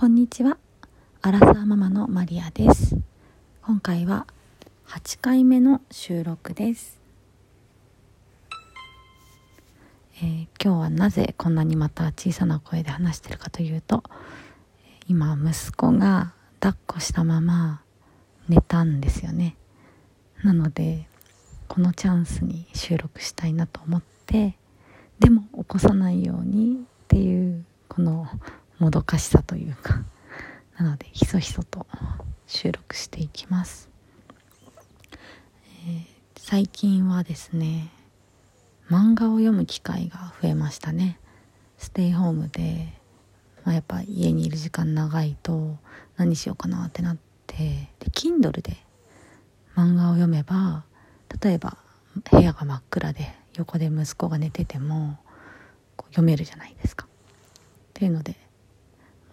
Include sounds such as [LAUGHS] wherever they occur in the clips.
こんにちは。アラサーママのマリアです。今回は8回目の収録です。えー、今日はなぜこんなにまた小さな声で話してるかというと、今息子が抱っこしたまま寝たんですよね。なので、このチャンスに収録したいなと思って、でも起こさないようにっていうこのもどかしさというか。なのでひそひそと収録していきます、えー、最近はですね漫画を読む機会が増えましたね。ステイホームで、まあ、やっぱ家にいる時間長いと何しようかなってなって。で Kindle で漫画を読めば例えば部屋が真っ暗で横で息子が寝てても読めるじゃないですか。っていうので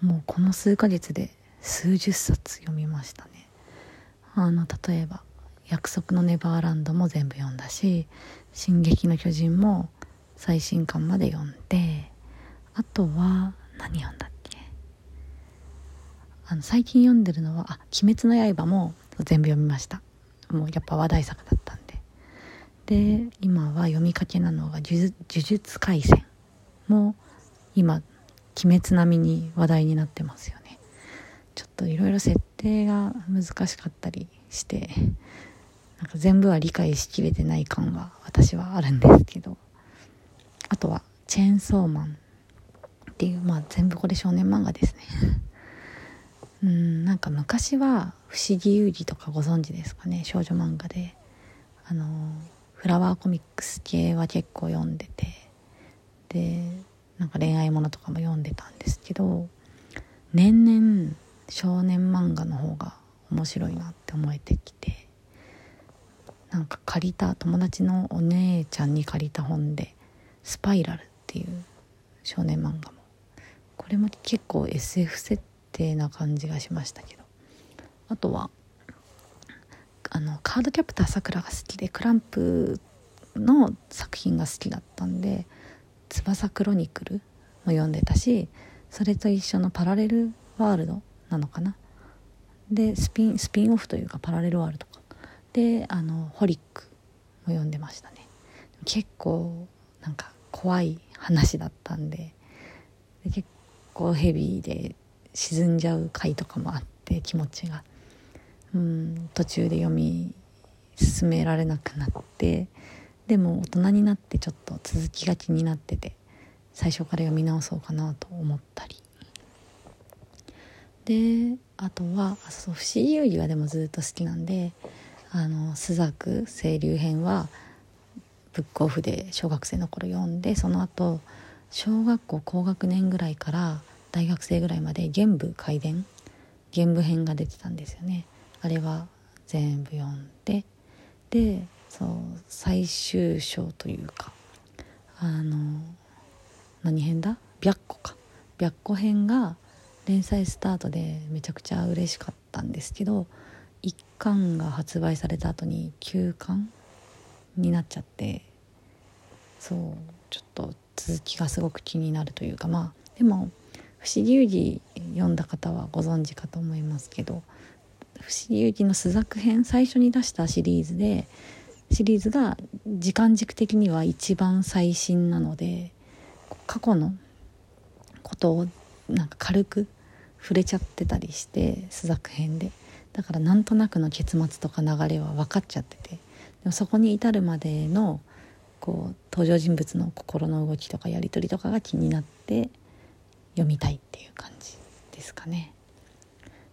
もうこの数ヶ月で数十冊読みましたね。あの例えば「約束のネバーランド」も全部読んだし「進撃の巨人」も最新刊まで読んであとは何読んだっけ？あの最近読んでるのは「あ鬼滅の刃」も全部読みました。もうやっぱ話題作だったんで。で今は読みかけなのが呪「呪術廻戦」も今鬼滅並みに話題になってますよね。ちょっといろいろ設定が難しかったりしてなんか全部は理解しきれてない感は私はあるんですけどあとは「チェーンソーマン」っていうまあ全部これ少年漫画ですね。[LAUGHS] うんなんか昔は「不思議遊戯」とかご存知ですかね少女漫画で。あのフラワーコミックス系は結構読んでて。でなんか恋愛ものとかも読んでたんですけど年々少年漫画の方が面白いなって思えてきてなんか借りた友達のお姉ちゃんに借りた本で「スパイラル」っていう少年漫画もこれも結構 SF 設定な感じがしましたけどあとはあのカードキャプターさくらが好きでクランプの作品が好きだったんで翼クロニクルも読んでたしそれと一緒のパラレルワールドなのかな。でスピンスピンオフというかパラレルワールドか。であのホリックも読んでましたね。結構なんか怖い話だったんでで結構ヘビーで沈んじゃう回とかもあって気持ちが。うん途中で読み進められなくなってでも大人になってちょっと続きが気になってて最初から読み直そうかなと思ったり。であとはあそう「不思議遊戯」はでもずっと好きなんで「あの朱雀清流編」はブックオフで小学生の頃読んでその後小学校高学年ぐらいから大学生ぐらいまで玄武怪伝玄武編が出てたんですよね。あれは全部読んででそう最終章というかあの何編だ？白虎か。白虎編が連載スタートでめちゃくちゃ嬉しかったんですけど1巻が発売された後に9巻になっちゃってそうちょっと続きがすごく気になるというかまあでも「不思議遊戯」読んだ方はご存知かと思いますけど「不思議遊戯」の朱雀編最初に出したシリーズでシリーズが時間軸的には一番最新なので過去のことをなんか軽く触れちゃってたりして朱雀編でだからなんとなくの結末とか流れは分かっちゃっててでもそこに至るまでのこう登場人物の心の動きとかやり取りとかが気になって読みたいっていう感じですかね。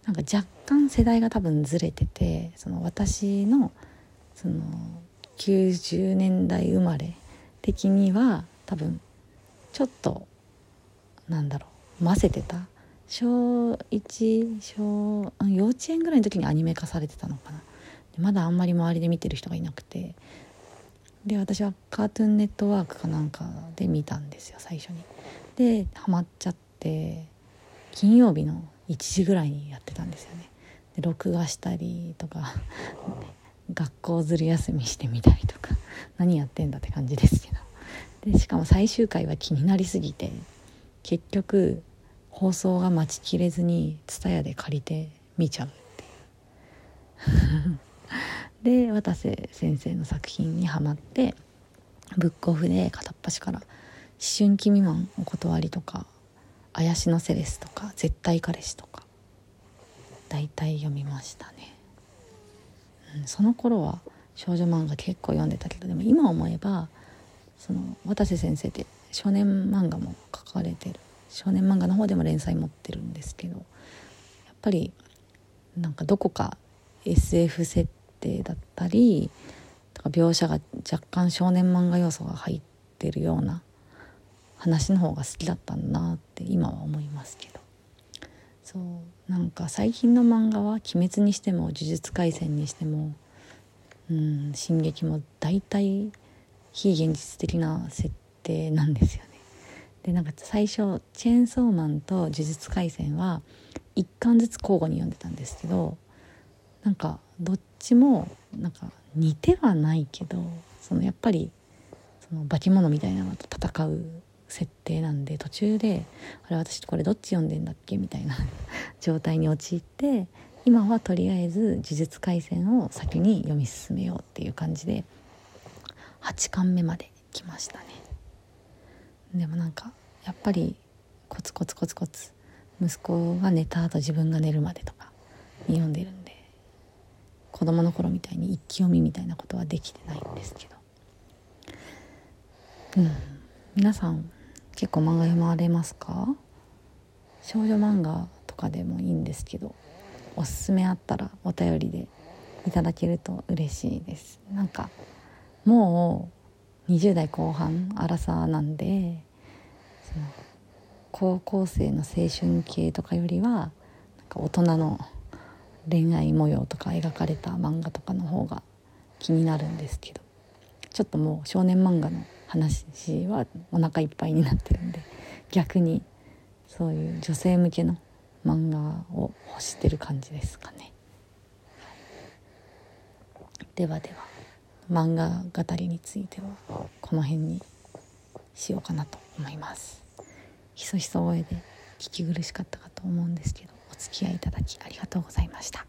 なんか若干世代が多分ずれててその私のその90年代生まれ的には多分ちょっとなんだろう混ぜてた。小1小幼稚園ぐらいの時にアニメ化されてたのかな。まだあんまり周りで見てる人がいなくて。で私はカートゥーンネットワークかなんかで見たんですよ最初に。でハマっちゃって金曜日の1時ぐらいにやってたんですよね。で録画したりとか学校ずる休みしてみたりとか [LAUGHS] 何やってんだって感じですけど。でしかも最終回は気になりすぎて結局放送が待ちきれずに TSUTAYA で借りて見ちゃうっていう。[LAUGHS] で渡瀬先生の作品にはまってブックオフで片っ端から「思春期未満お断り」とか「怪しのセレス」とか「絶対彼氏」とか大体読みましたね、その頃は少女漫画結構読んでたけどでも今思えばその渡瀬先生って少年漫画も書かれてる。少年漫画の方でも連載持ってるんですけどやっぱりなんかどこか SF 設定だったりとか描写が若干少年漫画要素が入ってるような話の方が好きだったんだなって今は思いますけど。そうなんか最近の漫画は「鬼滅」にしても「呪術廻戦」にしても「うん進撃」も大体非現実的な設定なんですよね。でなんか最初「チェーンソーマン」と「呪術廻戦」は1巻ずつ交互に読んでたんですけどなんかどっちもなんか似てはないけどそのやっぱりその化け物みたいなのと戦う設定なんで途中で「あれ私これどっち読んでんだっけ?」みたいな [LAUGHS] 状態に陥って今はとりあえず「呪術廻戦」を先に読み進めようっていう感じで8巻目まで来ましたねでもなんかやっぱりコツコツコツコツ息子が寝た後自分が寝るまでとかに読んでるんで子供の頃みたいに一気読みみたいなことはできてないんですけどうん皆さん結構漫画読まれますか？少女漫画とかでもいいんですけどおすすめあったらお便りでいただけると嬉しいです。なんかもう20代後半アラサーなんでその高校生の青春系とかよりはなんか大人の恋愛模様とか描かれた漫画とかの方が気になるんですけどちょっともう少年漫画の話はお腹いっぱいになってるんで逆にそういう女性向けの漫画を欲してる感じですかね。ではでは漫画語りについてはこの辺にしようかなと思います。ひそひそ声で聞き苦しかったかと思うんですけどお付き合いいただきありがとうございました。